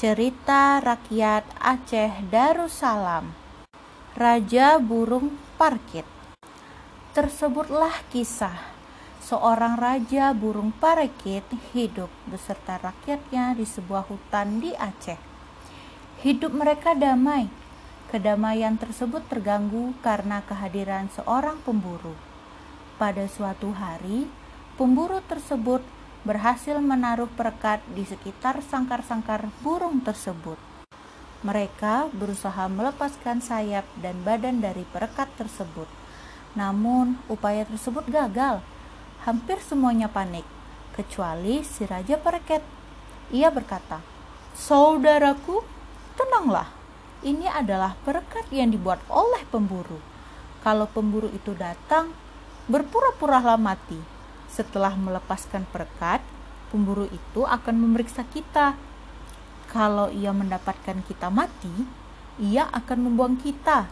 Cerita Rakyat Aceh Darussalam Raja Burung Parkit Tersebutlah kisah seorang raja burung parkit hidup beserta rakyatnya di sebuah hutan di Aceh. Hidup mereka damai. Kedamaian tersebut terganggu karena kehadiran seorang pemburu. Pada suatu hari, pemburu tersebut berhasil menaruh perekat di sekitar sangkar-sangkar burung tersebut. Mereka berusaha melepaskan sayap dan badan dari perekat tersebut. Namun, upaya tersebut gagal. Hampir semuanya panik, kecuali si raja pereket. Ia berkata, "Saudaraku, tenanglah. Ini adalah perekat yang dibuat oleh pemburu. Kalau pemburu itu datang, berpura-puralah mati setelah melepaskan perekat, pemburu itu akan memeriksa kita. Kalau ia mendapatkan kita mati, ia akan membuang kita.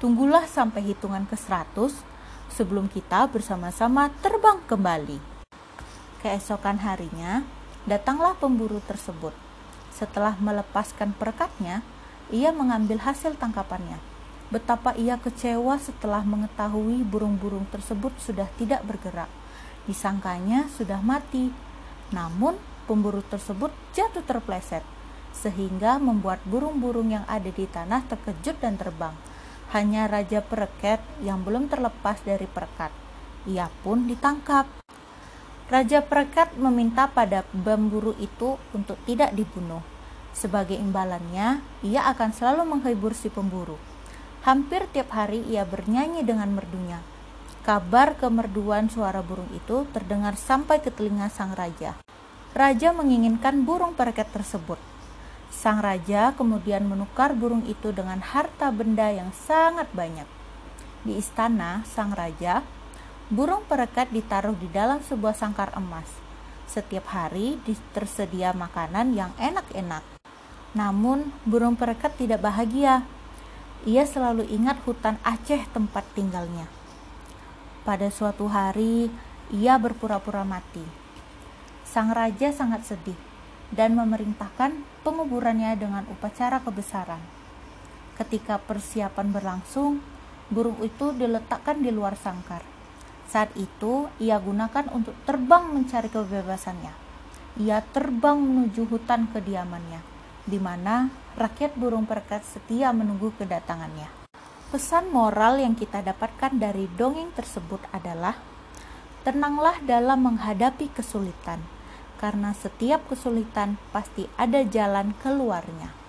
Tunggulah sampai hitungan ke 100 sebelum kita bersama-sama terbang kembali. Keesokan harinya, datanglah pemburu tersebut. Setelah melepaskan perekatnya, ia mengambil hasil tangkapannya. Betapa ia kecewa setelah mengetahui burung-burung tersebut sudah tidak bergerak disangkanya sudah mati. Namun, pemburu tersebut jatuh terpleset, sehingga membuat burung-burung yang ada di tanah terkejut dan terbang. Hanya Raja Pereket yang belum terlepas dari perekat. Ia pun ditangkap. Raja Pereket meminta pada pemburu itu untuk tidak dibunuh. Sebagai imbalannya, ia akan selalu menghibur si pemburu. Hampir tiap hari ia bernyanyi dengan merdunya Kabar kemerduan suara burung itu terdengar sampai ke telinga sang raja. Raja menginginkan burung pereket tersebut. Sang raja kemudian menukar burung itu dengan harta benda yang sangat banyak. Di istana sang raja, burung pereket ditaruh di dalam sebuah sangkar emas. Setiap hari tersedia makanan yang enak-enak. Namun, burung pereket tidak bahagia. Ia selalu ingat hutan Aceh tempat tinggalnya. Pada suatu hari, ia berpura-pura mati. Sang raja sangat sedih dan memerintahkan penguburannya dengan upacara kebesaran. Ketika persiapan berlangsung, burung itu diletakkan di luar sangkar. Saat itu, ia gunakan untuk terbang mencari kebebasannya. Ia terbang menuju hutan kediamannya, di mana rakyat burung perkat setia menunggu kedatangannya. Pesan moral yang kita dapatkan dari dongeng tersebut adalah: tenanglah dalam menghadapi kesulitan, karena setiap kesulitan pasti ada jalan keluarnya.